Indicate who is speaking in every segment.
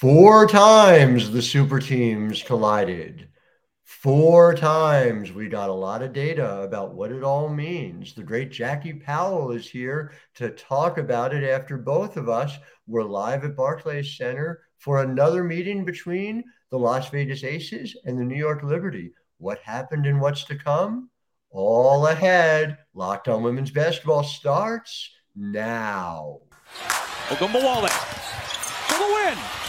Speaker 1: Four times the super teams collided. Four times we got a lot of data about what it all means. The great Jackie Powell is here to talk about it after both of us were live at Barclays Center for another meeting between the Las Vegas Aces and the New York Liberty. What happened and what's to come? All ahead. Locked on Women's Basketball starts now.
Speaker 2: Ogunbowale for the win.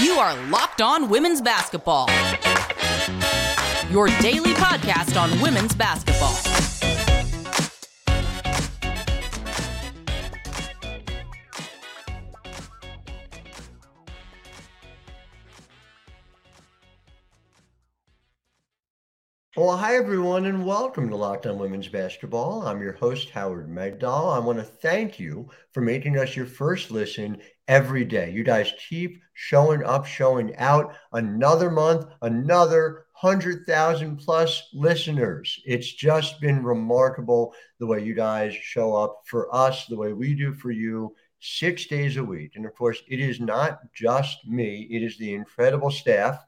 Speaker 3: You are Locked On Women's Basketball. Your daily podcast on women's basketball.
Speaker 1: Well, hi everyone, and welcome to Locked On Women's Basketball. I'm your host, Howard Megdal. I want to thank you for making us your first listen every day. You guys keep showing up, showing out. Another month, another 100,000 plus listeners. It's just been remarkable the way you guys show up for us, the way we do for you six days a week. And of course, it is not just me, it is the incredible staff,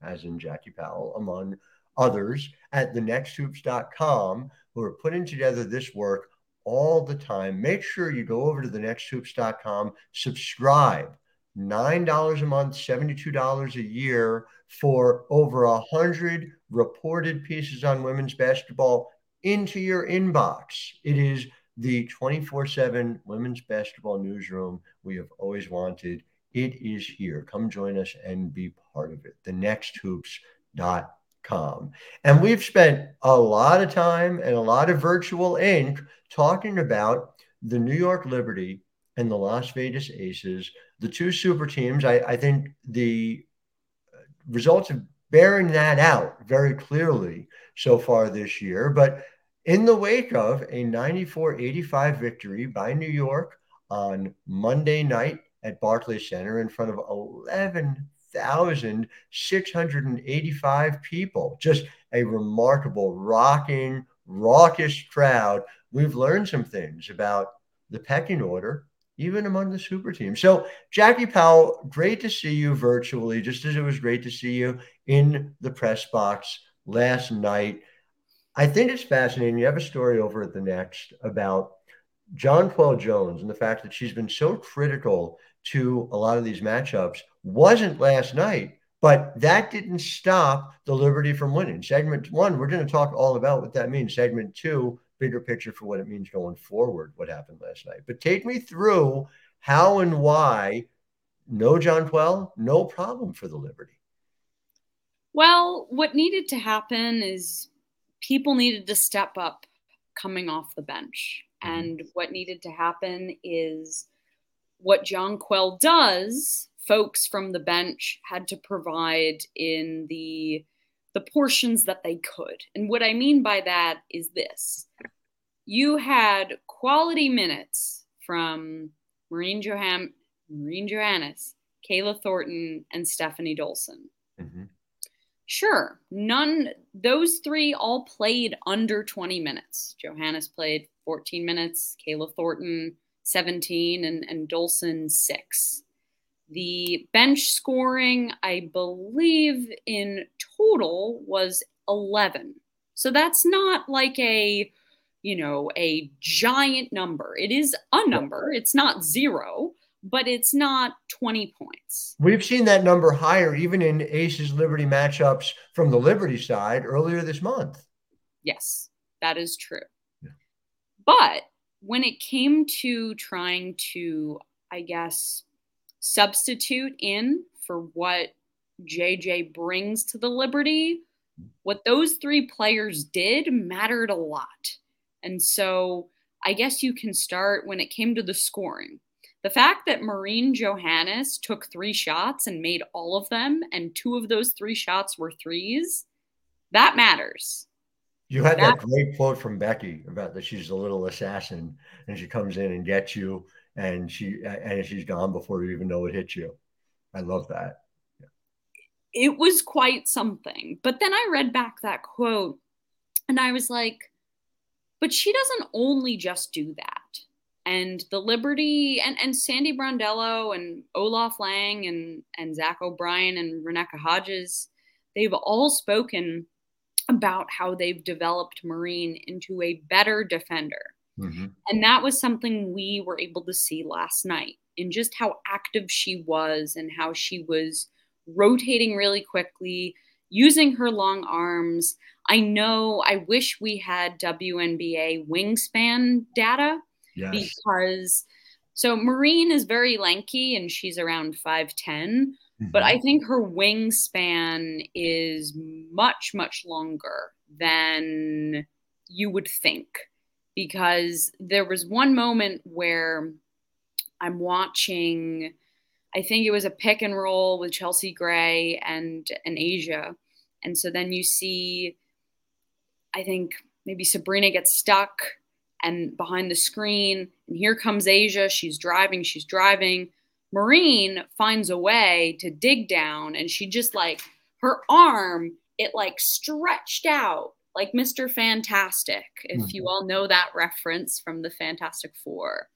Speaker 1: as in Jackie Powell, among others at thenexthoops.com who are putting together this work all the time. Make sure you go over to thenexthoops.com, subscribe. $9 a month, $72 a year for over a 100 reported pieces on women's basketball into your inbox. It is the 24 7 women's basketball newsroom we have always wanted. It is here. Come join us and be part of it. the TheNextHoops.com com. And we've spent a lot of time and a lot of virtual ink talking about the New York Liberty and the Las Vegas Aces, the two super teams. I, I think the uh, results of bearing that out very clearly so far this year. But in the wake of a 94 85 victory by New York on Monday night at Barclays Center in front of 11 1,685 people. Just a remarkable, rocking, raucous crowd. We've learned some things about the pecking order, even among the super team. So, Jackie Powell, great to see you virtually, just as it was great to see you in the press box last night. I think it's fascinating. You have a story over at the Next about Jonquel Jones and the fact that she's been so critical to a lot of these matchups wasn't last night, but that didn't stop the Liberty from winning. Segment one, we're going to talk all about what that means. Segment two, bigger picture for what it means going forward, what happened last night. But take me through how and why no John Jonquel, no problem for the Liberty.
Speaker 4: Well, what needed to happen is people needed to step up coming off the bench. Mm-hmm. And what needed to happen is what Jonquel does, folks from the bench had to provide in the the portions that they could. And what I mean by that is this. You had quality minutes from Marine Johan Marine Johannes, Kayla Thornton, and Stefanie Dolson. Mm-hmm. Sure, none those three all played under 20 minutes. Johannes played 14 minutes, Kayla Thornton 17 and, and Dolson 6. The bench scoring, I believe, in total was 11. So that's not like a, you know, a giant number. It is a number. It's not zero, but it's not 20 points.
Speaker 1: We've seen that number higher even in Aces Liberty matchups from the Liberty side earlier this month.
Speaker 4: Yes, that is true. Yeah. But when it came to trying to, I guess, substitute in for what JJ brings to the Liberty, what those three players did mattered a lot. And so I guess you can start when it came to the scoring. The fact that Marine Johannes took three shots and made all of them, and two of those three shots were threes, that matters.
Speaker 1: You had that, that great quote from Becky about that she's a little assassin and she comes in and gets you and she and she's gone before you even know it hit you. I love that.
Speaker 4: It was quite something. But then I read back that quote and I was like, but she doesn't only just do that. And the Liberty and, and Sandy Brondello and Olaf Lange and, and Zach O'Brien and Roneeka Hodges, they've all spoken about how they've developed Marine into a better defender. Mm-hmm. And that was something we were able to see last night in just how active she was and how she was rotating really quickly, using her long arms. I know I wish we had WNBA wingspan data yes. because so Marine is very lanky and she's around 5'10, mm-hmm. but I think her wingspan is much, much longer than you would think because there was one moment where I'm watching I think it was a pick and roll with Chelsea Gray and and A'ja. And so then you see I think maybe Sabrina gets stuck and behind the screen and here comes A'ja. she's driving, she's driving. Marine finds a way to dig down and she just like her arm it like stretched out like Mr. Fantastic, if mm-hmm. you all know that reference from the Fantastic Four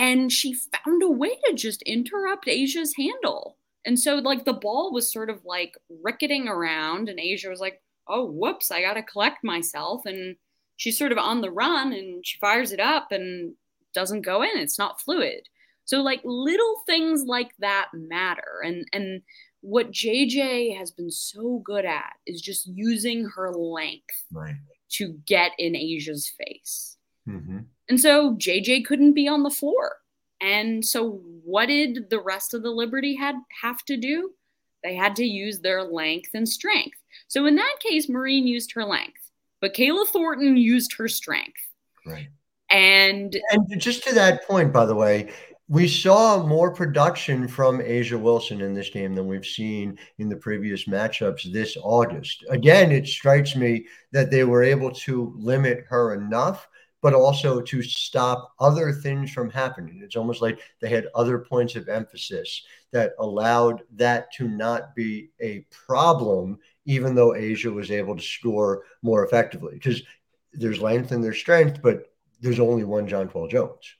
Speaker 4: and she found a way to just interrupt A'ja's handle. And so like the ball was sort of like ricketing around and A'ja was like, "Oh, whoops, I got to collect myself." And she's sort of on the run and she fires it up and doesn't go in. It's not fluid. So like little things like that matter. And and what JJ has been so good at is just using her length right. to get in A'ja's face. Mm-hmm. And so JJ couldn't be on the floor. And so what did the rest of the Liberty had have to do? They had to use their length and strength. So in that case, Marine used her length, but Kayla Thornton used her strength.
Speaker 1: Right.
Speaker 4: And
Speaker 1: and just to that point, by the way, we saw more production from A'ja Wilson in this game than we've seen in the previous matchups this August. Again, it strikes me that they were able to limit her enough but also to stop other things from happening. It's almost like they had other points of emphasis that allowed that to not be a problem, even though A'ja was able to score more effectively. Because there's length and there's strength, but there's only one Jonquel Jones.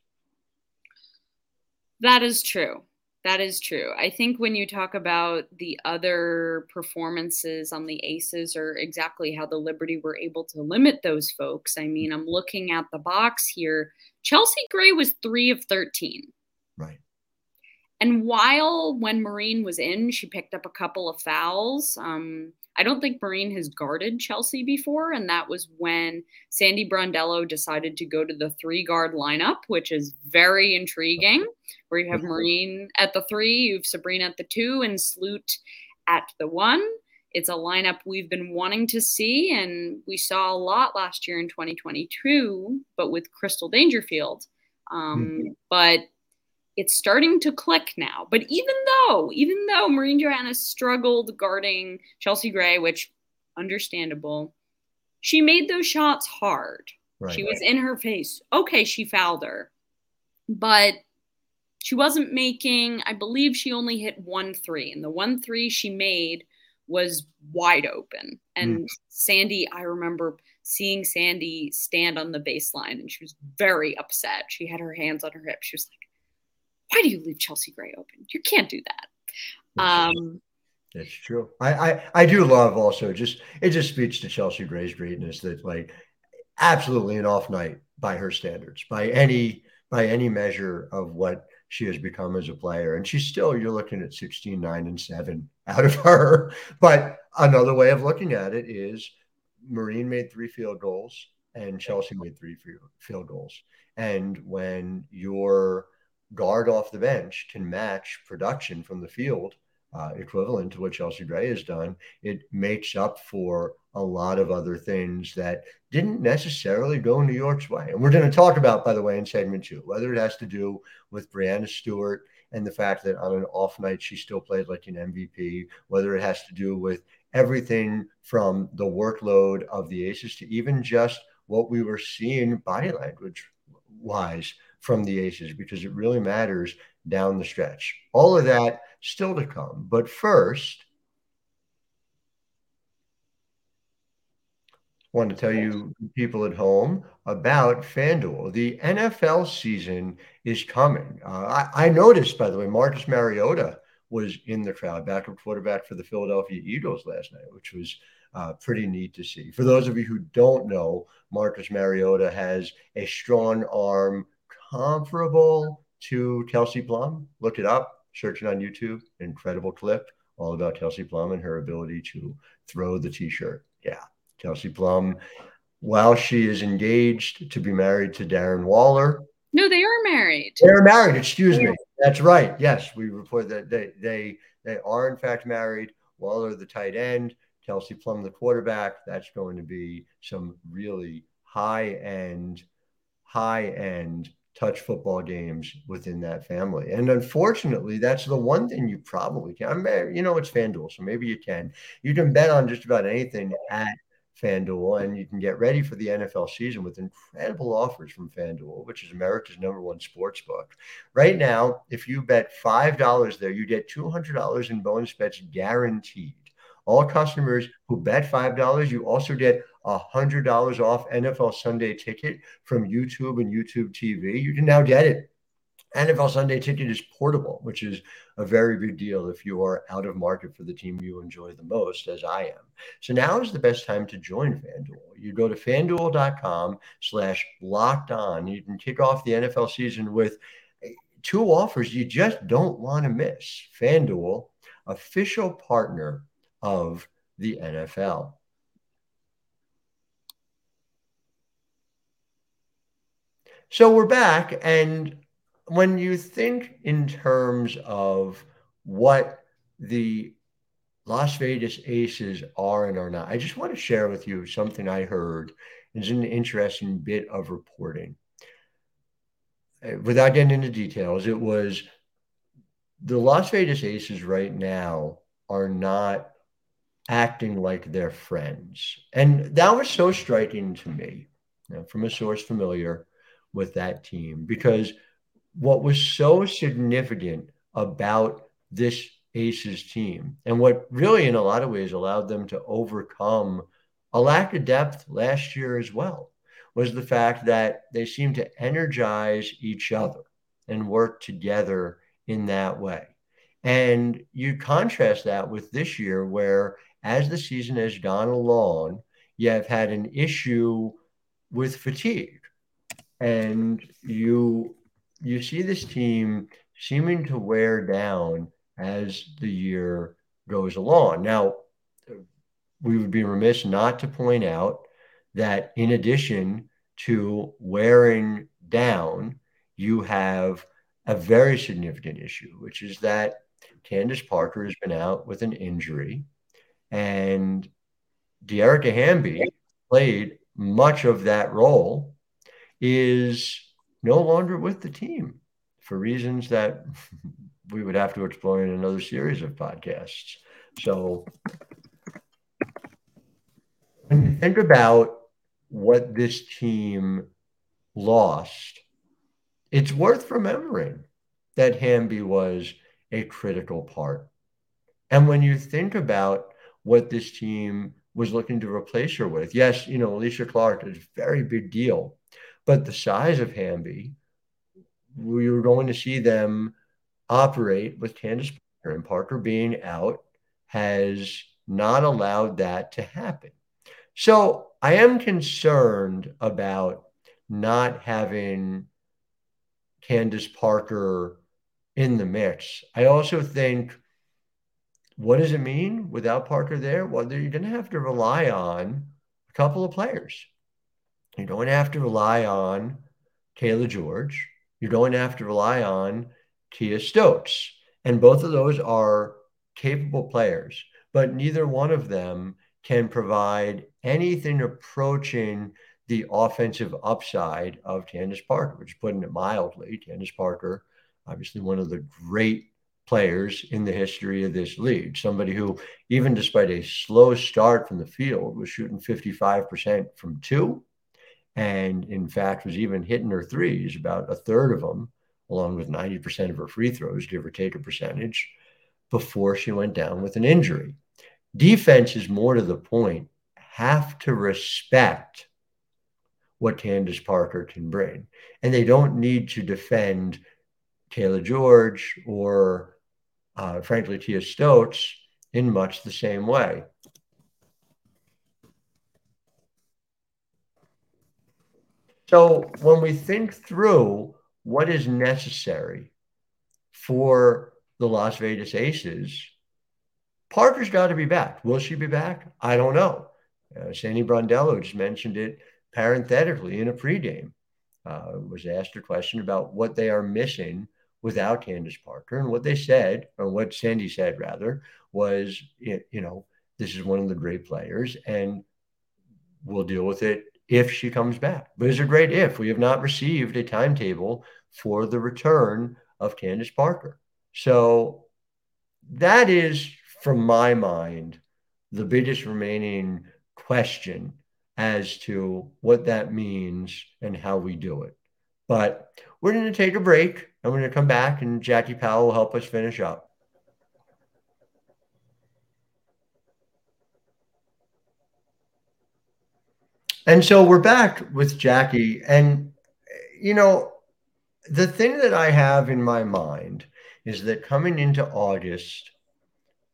Speaker 4: That is true. That is true. I think when you talk about the other performances on the Aces or exactly how the Liberty were able to limit those folks, I mean, I'm looking at the box here. Chelsea Gray was three of 13.
Speaker 1: Right.
Speaker 4: And while when Marine was in, she picked up a couple of fouls. Um, I don't think Marine has guarded Chelsea before, and that was when Sandy Brondello decided to go to the three guard lineup, which is very intriguing. Where you have Marine at the three, you have Sabrina at the two, and Sloot at the one. It's a lineup we've been wanting to see, and we saw a lot last year in 2022, but with Crystal Dangerfield. Um, mm-hmm. But it's starting to click now. But even though, even though Marine Johannes struggled guarding Chelsea Gray, which understandable, she made those shots hard. Right. She was in her face. Okay, she fouled her. But she wasn't making, I believe she only hit one three. And the one three she made was wide open. And mm. Sandy, I remember seeing Sandy stand on the baseline and she was very upset. She had her hands on her hips. She was like, why do you leave Chelsea Gray open? You can't do that. Um,
Speaker 1: that's true. I, I I do love also just it just speaks to Chelsea Gray's greatness that like absolutely an off night by her standards, by any by any measure of what she has become as a player. And she's still you're looking at 16, 9, and 7 out of her. But another way of looking at it is Marine made three field goals and Chelsea made three field goals. And when you're guard off the bench can match production from the field, uh, equivalent to what Chelsea Gray has done, it makes up for a lot of other things that didn't necessarily go New York's way. And we're going to talk about, by the way, in segment two, whether it has to do with Breanna Stewart and the fact that on an off night she still played like an MVP, whether it has to do with everything from the workload of the Aces to even just what we were seeing body language wise from the Aces because it really matters down the stretch. All of that still to come. But first, want to tell you people at home about FanDuel. The NFL season is coming. Uh, I, I, noticed, by the way, Marcus Mariota was in the crowd, backup quarterback for the Philadelphia Eagles last night, which was uh, pretty neat to see. For those of you who don't know, Marcus Mariota has a strong arm comparable to Kelsey Plum. Look it up, search it on YouTube. Incredible clip all about Kelsey Plum and her ability to throw the t shirt. Yeah, Kelsey Plum, while she is engaged to be married to Darren Waller.
Speaker 4: No, they are married.
Speaker 1: They're married. Excuse me. That's right. Yes, we report that they they they are in fact married. Waller, the tight end, Kelsey Plum, the quarterback. That's going to be some really high end, high end touch football games within that family. And unfortunately, that's the one thing you probably can. I mean, you know, it's FanDuel, so maybe you can. You can bet on just about anything at FanDuel, and you can get ready for the NFL season with incredible offers from FanDuel, which is America's number one sports book. Right now, if you bet $5 there, you get $200 in bonus bets guaranteed. All customers who bet $5, you also get $100 off NFL Sunday ticket from YouTube and YouTube TV. You can now get it NFL Sunday ticket is portable, which is a very big deal if you are out of market for the team you enjoy the most, as I am. So now is the best time to join FanDuel. You go to fanduel.com slash locked on. You can kick off the NFL season with two offers you just don't want to miss. FanDuel, official partner of the NFL. So we're back, and when you think in terms of what the Las Vegas Aces are and are not, I just want to share with you something I heard. It's an interesting bit of reporting. Uh, without getting into details, it was the Las Vegas Aces right now are not acting like they're friends. And that was so striking to me you know, from a source familiar with that team because – what was so significant about this Aces team and what really, in a lot of ways, allowed them to overcome a lack of depth last year as well was the fact that they seemed to energize each other and work together in that way. And you contrast that with this year, where as the season has gone along, you have had an issue with fatigue. And you you see this team seeming to wear down as the year goes along. Now, we would be remiss not to point out that in addition to wearing down, you have a very significant issue, which is that Candace Parker has been out with an injury, and Dearica Hamby played much of that role, is no longer with the team for reasons that we would have to explore in another series of podcasts. So think about what this team lost, it's worth remembering that Hamby was a critical part. And when you think about what this team was looking to replace her with, yes, you know, Alysha Clark is a very big deal but the size of Hamby, we were going to see them operate with Candace Parker, and Parker being out has not allowed that to happen. So I am concerned about not having Candace Parker in the mix. I also think, what does it mean without Parker there? Well, you're going to have to rely on a couple of players. You're going to have to rely on Cayla George. You're going to have to rely on Kiah Stokes. And both of those are capable players, but neither one of them can provide anything approaching the offensive upside of Candace Parker, which putting it mildly, Candace Parker, obviously one of the great players in the history of this league. Somebody who, even despite a slow start from the field, was shooting 55% from two and in fact was even hitting her threes, about a third of them, along with 90% of her free throws, give or take a percentage, before she went down with an injury. Defense is more to the point, have to respect what Candace Parker can bring. And they don't need to defend Cayla George or, uh, frankly, Kiah Stokes in much the same way. So when we think through what is necessary for the Las Vegas Aces, Parker's got to be back. Will she be back? I don't know. Uh, Sandy Brondello just mentioned it parenthetically in a pregame. Uh, was asked a question about what they are missing without Candace Parker, and what they said, or what Sandy said rather, was you know this is one of the great players, and we'll deal with it if she comes back. But it's a great if. We have not received a timetable for the return of Candace Parker. So that is, from my mind, the biggest remaining question as to what that means and how we do it. But we're going to take a break. I'm going to come back and Jackie Powell will help us finish up. And so we're back with Jackie. And, you know, the thing that I have in my mind is that coming into August,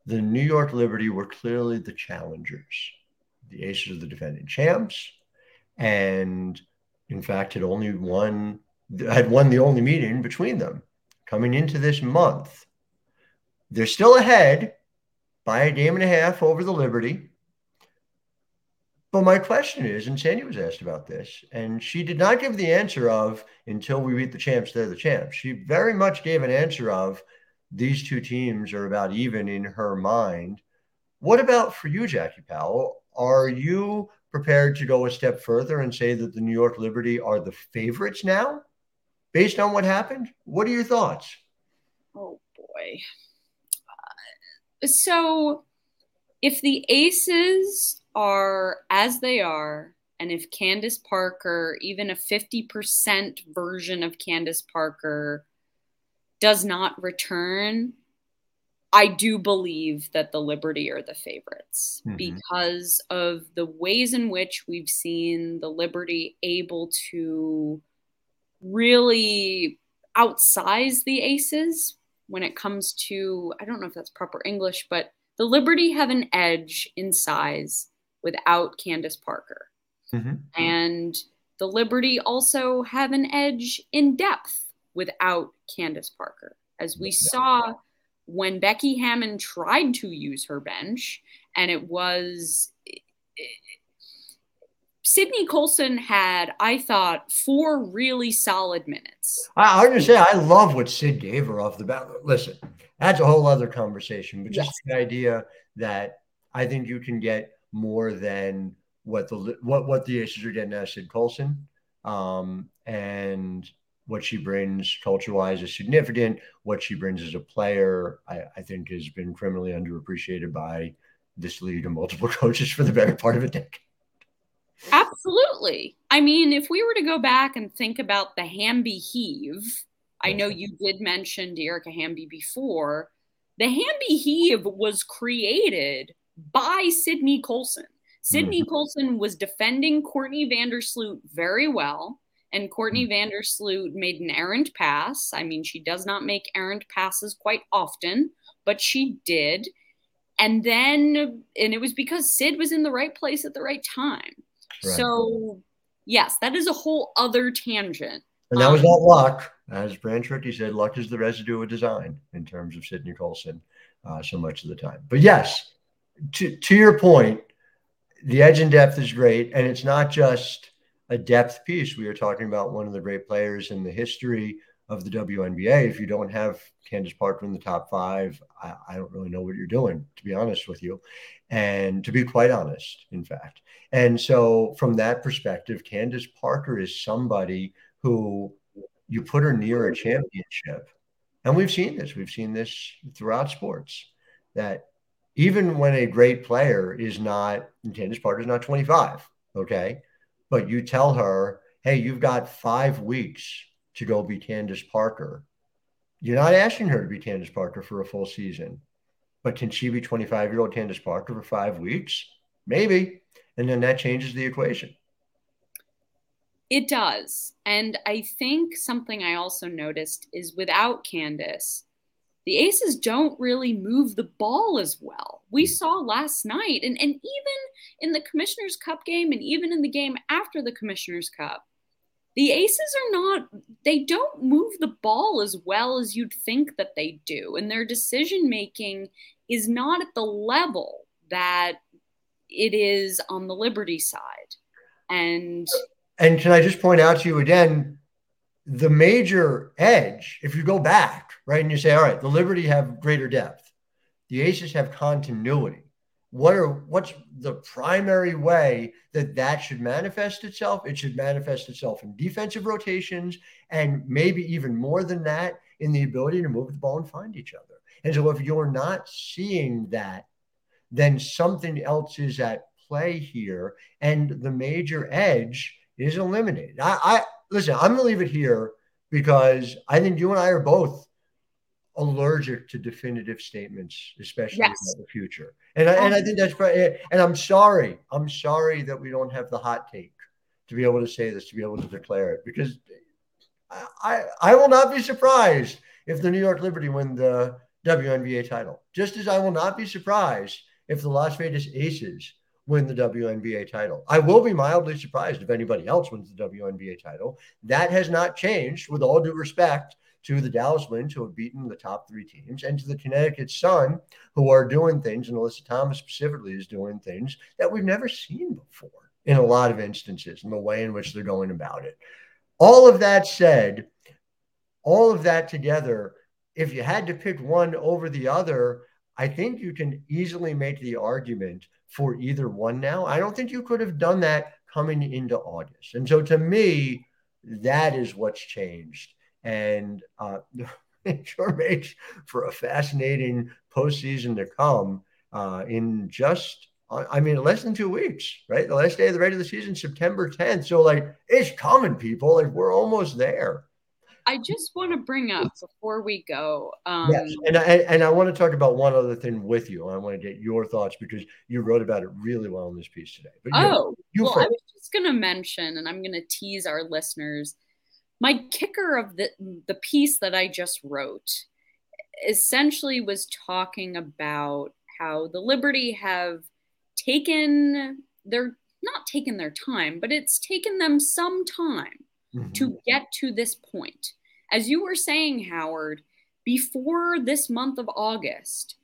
Speaker 1: the New York Liberty were clearly the challengers the Aces of the defending champs, and in fact had only won had won the only meeting between them coming into this month. They're still ahead by a game and a half over the Liberty. But my question is, and Sandy was asked about this, and she did not give the answer of until we beat the champs, they're the champs. She very much gave an answer of these two teams are about even in her mind. What about for you, Jackie Powell? Are you prepared to go a step further and say that the New York Liberty are the favorites now based on what happened? What are your thoughts?
Speaker 4: Oh, boy. Uh, so if the Aces are as they are, and if Candace Parker, even a 50% version of Candace Parker, does not return, I do believe that the Liberty are the favorites mm-hmm. because of the ways in which we've seen the Liberty able to really outsize the Aces when it comes to, I don't know if that's proper English, but the Liberty have an edge in size without Candace Parker. Mm-hmm. And the Liberty also have an edge in depth without Candace Parker. As we saw when Becky Hammon tried to use her bench, and it was Sydney Colson had, I thought, four really solid minutes.
Speaker 1: I, I was gonna say I love what Sid gave her off the bat. Listen, that's a whole other conversation, but just yes. the idea that I think you can get more than what the what what the Aces are getting out of Sid Colson. Um, and what she brings culture wise is significant. What she brings as a player, I, I, think, has been criminally underappreciated by this league and multiple coaches for the better part of a decade.
Speaker 4: Absolutely. I mean, if we were to go back and think about the Hamby heave, I know you did mention Erica Hamby before. The Hamby heave was created by Sydney Colson. Sydney mm-hmm. Colson was defending Courtney Vandersloot very well and Courtney mm. Vandersloot made an errant pass. I mean, she does not make errant passes quite often, but she did. And then, and it was because Sid was in the right place at the right time. Right. So, yes, that is a whole other tangent.
Speaker 1: And that was um, not luck. As Branch Rickey said, luck is the residue of design in terms of Sydney Colson uh, so much of the time. But yes, to, to your point, the edge and depth is great. And it's not just a depth piece. We are talking about one of the great players in the history of the WNBA. If you don't have Candace Parker in the top five, I, I, don't really know what you're doing, to be honest with you. And to be quite honest, in fact. And so, from that perspective, Candace Parker is somebody who you put her near a championship. And we've seen this, we've seen this throughout sports that even when a great player is not, Candace Parker is not 25, okay? but you tell her, hey, you've got five weeks to go be Candace Parker. You're not asking her to be Candace Parker for a full season, but can she be 25 year old Candace Parker for five weeks? Maybe. And then that changes the equation.
Speaker 4: It does. And I think something I also noticed is without Candace, the Aces don't really move the ball as well. We hmm. saw last night, and, and even in the Commissioner's Cup game, and even in the game after the Commissioner's Cup, the Aces are not, they don't move the ball as well as you'd think that they do. And their decision making is not at the level that it is on the Liberty side. And
Speaker 1: and can I just point out to you again, the major edge, if you go back, right, and you say, all right, the Liberty have greater depth, the Aces have continuity. What are what's the primary way that that should manifest itself? It should manifest itself in defensive rotations, and maybe even more than that, in the ability to move the ball and find each other. And so, if you're not seeing that, then something else is at play here, and the major edge is eliminated. I, I listen, I'm going to leave it here because I think you and I are both allergic to definitive statements, especially yes. about the future. And I, and I think that's right. and I'm sorry, I'm sorry that we don't have the hot take to be able to say this, to be able to declare it, because I I will not be surprised if the New York Liberty win the WNBA title. Just as I will not be surprised if the Las Vegas Aces win the WNBA title. I will be mildly surprised if anybody else wins the WNBA title. That has not changed, with all due respect to the Dallas Wings, who have beaten the top three teams, and to the Connecticut Sun, who are doing things, and Alyssa Thomas specifically is doing things that we've never seen before in a lot of instances, in the way in which they're going about it. All of that said, all of that together, if you had to pick one over the other, I think you can easily make the argument for either one now. I don't think you could have done that coming into August. And so to me, that is what's changed. And uh, it sure makes for a fascinating postseason to come uh, in just, I mean, less than two weeks, right? The last day of the regular season, September 10th. So, like, it's coming, people. Like, we're almost there.
Speaker 4: I just want to bring up before we go. Um,
Speaker 1: yes, and I, and I want to talk about one other thing with you. I want to get your thoughts because you wrote about it really well in this piece today.
Speaker 4: But oh, you, well, first. I was just going to mention, and I'm going to tease our listeners. My kicker of the the piece that I just wrote essentially was talking about how the Liberty have taken their not taken their time, but it's taken them some time mm-hmm. to get to this point. As you were saying, Howard, before this month of August,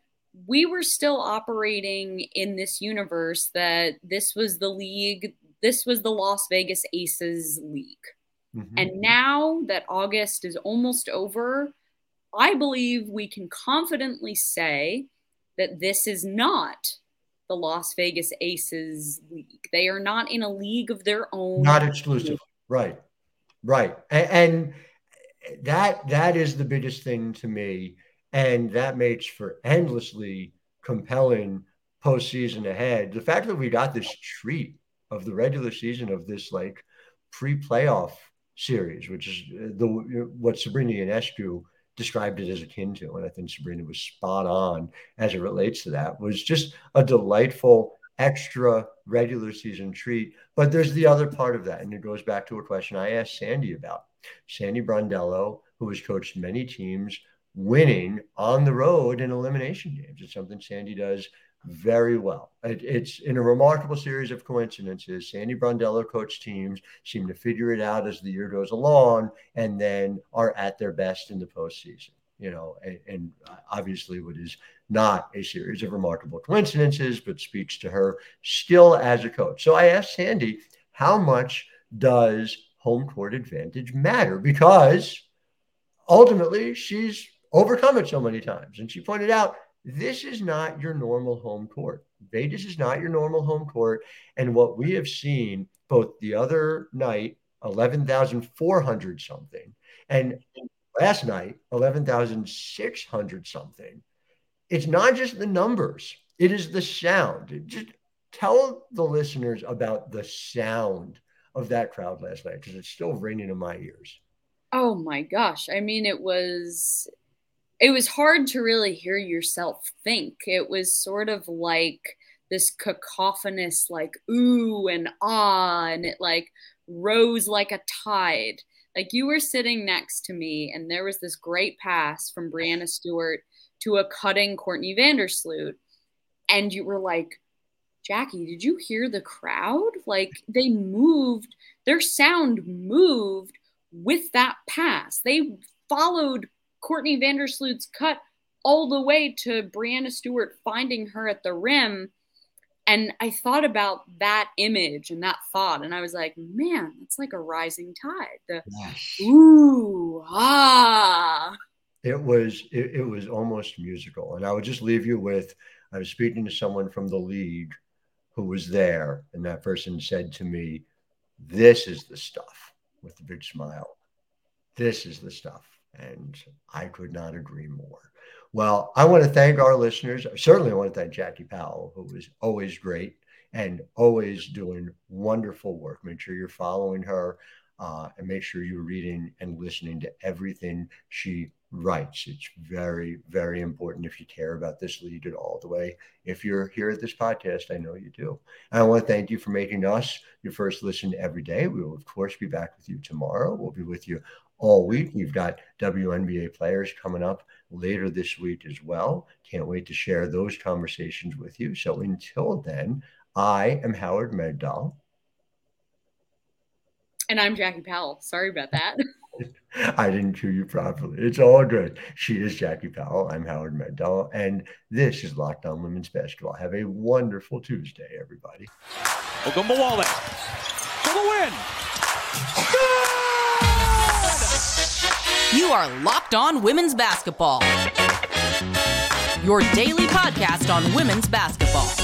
Speaker 4: we were still operating in this universe that this was the league, this was the Las Vegas Aces league. Mm-hmm. And now that August is almost over, I believe we can confidently say that this is not the Las Vegas Aces league. They are not in a league of their own.
Speaker 1: Not exclusive. Right. Right. And, and that that is the biggest thing to me. And that makes for endlessly compelling postseason ahead. The fact that we got this treat of the regular season of this like pre-playoff series, which is the what Sabrina Ionescu described it as akin to, and I think Sabrina was spot on as it relates to that, was just a delightful extra regular season treat. But there's the other part of that. And it goes back to a question I asked Sandy about. Sandy Brondello, who has coached many teams, winning on the road in elimination games. It's something Sandy does very well. It, it's in a remarkable series of coincidences. Sandy Brondello coached teams, seem to figure it out as the year goes along, and then are at their best in the postseason. You know, and, and obviously, what is not a series of remarkable coincidences, but speaks to her skill as a coach. So I asked Sandy, how much does home court advantage matter? Because ultimately she's overcome it so many times. And she pointed out this is not your normal home court. Vegas is not your normal home court. And what we have seen both the other night, 11,400 something, and last night, 11,600 something it's not just the numbers, it is the sound. Just tell the listeners about the sound of that crowd last night because it's still ringing in my ears.
Speaker 4: Oh my gosh. I mean, it was it was hard to really hear yourself think. It was sort of like this cacophonous like ooh and ah and it like rose like a tide like you were sitting next to me and there was this great pass from Breanna Stewart to a cutting Courtney Vandersloot and you were like Jackie did you hear the crowd like they moved their sound moved with that pass they followed Courtney Vandersloot's cut all the way to Breanna Stewart finding her at the rim. And I thought about that image and that thought, and I was like, man, it's like a rising tide. The yes. ooh, ah.
Speaker 1: It was it, it was almost musical. And I would just leave you with I was speaking to someone from the league who was there, and that person said to me, This is the stuff with a big smile. This is the stuff. And I could not agree more. Well, I want to thank our listeners. I certainly want to thank Jackie Powell, who was always great and always doing wonderful work. Make sure you're following her uh, and make sure you're reading and listening to everything she writes. It's very, very important if you care about this lead at all. The way, if you're here at this podcast, I know you do. And I want to thank you for making us your first listen every day. We will, of course, be back with you tomorrow. We'll be with you all week. We've got WNBA players coming up later this week as well. Can't wait to share those conversations with you. So until then, I am Howard Megdal.
Speaker 4: And I'm Jackie Powell. Sorry about that.
Speaker 1: I didn't cue you properly. It's all good. She is Jackie Powell. I'm Howard Megdal. And this is Locked On Women's Basketball. Have a wonderful Tuesday, everybody.
Speaker 2: Ogunbowale for the win.
Speaker 3: You are Locked On Women's Basketball, your daily podcast on women's basketball.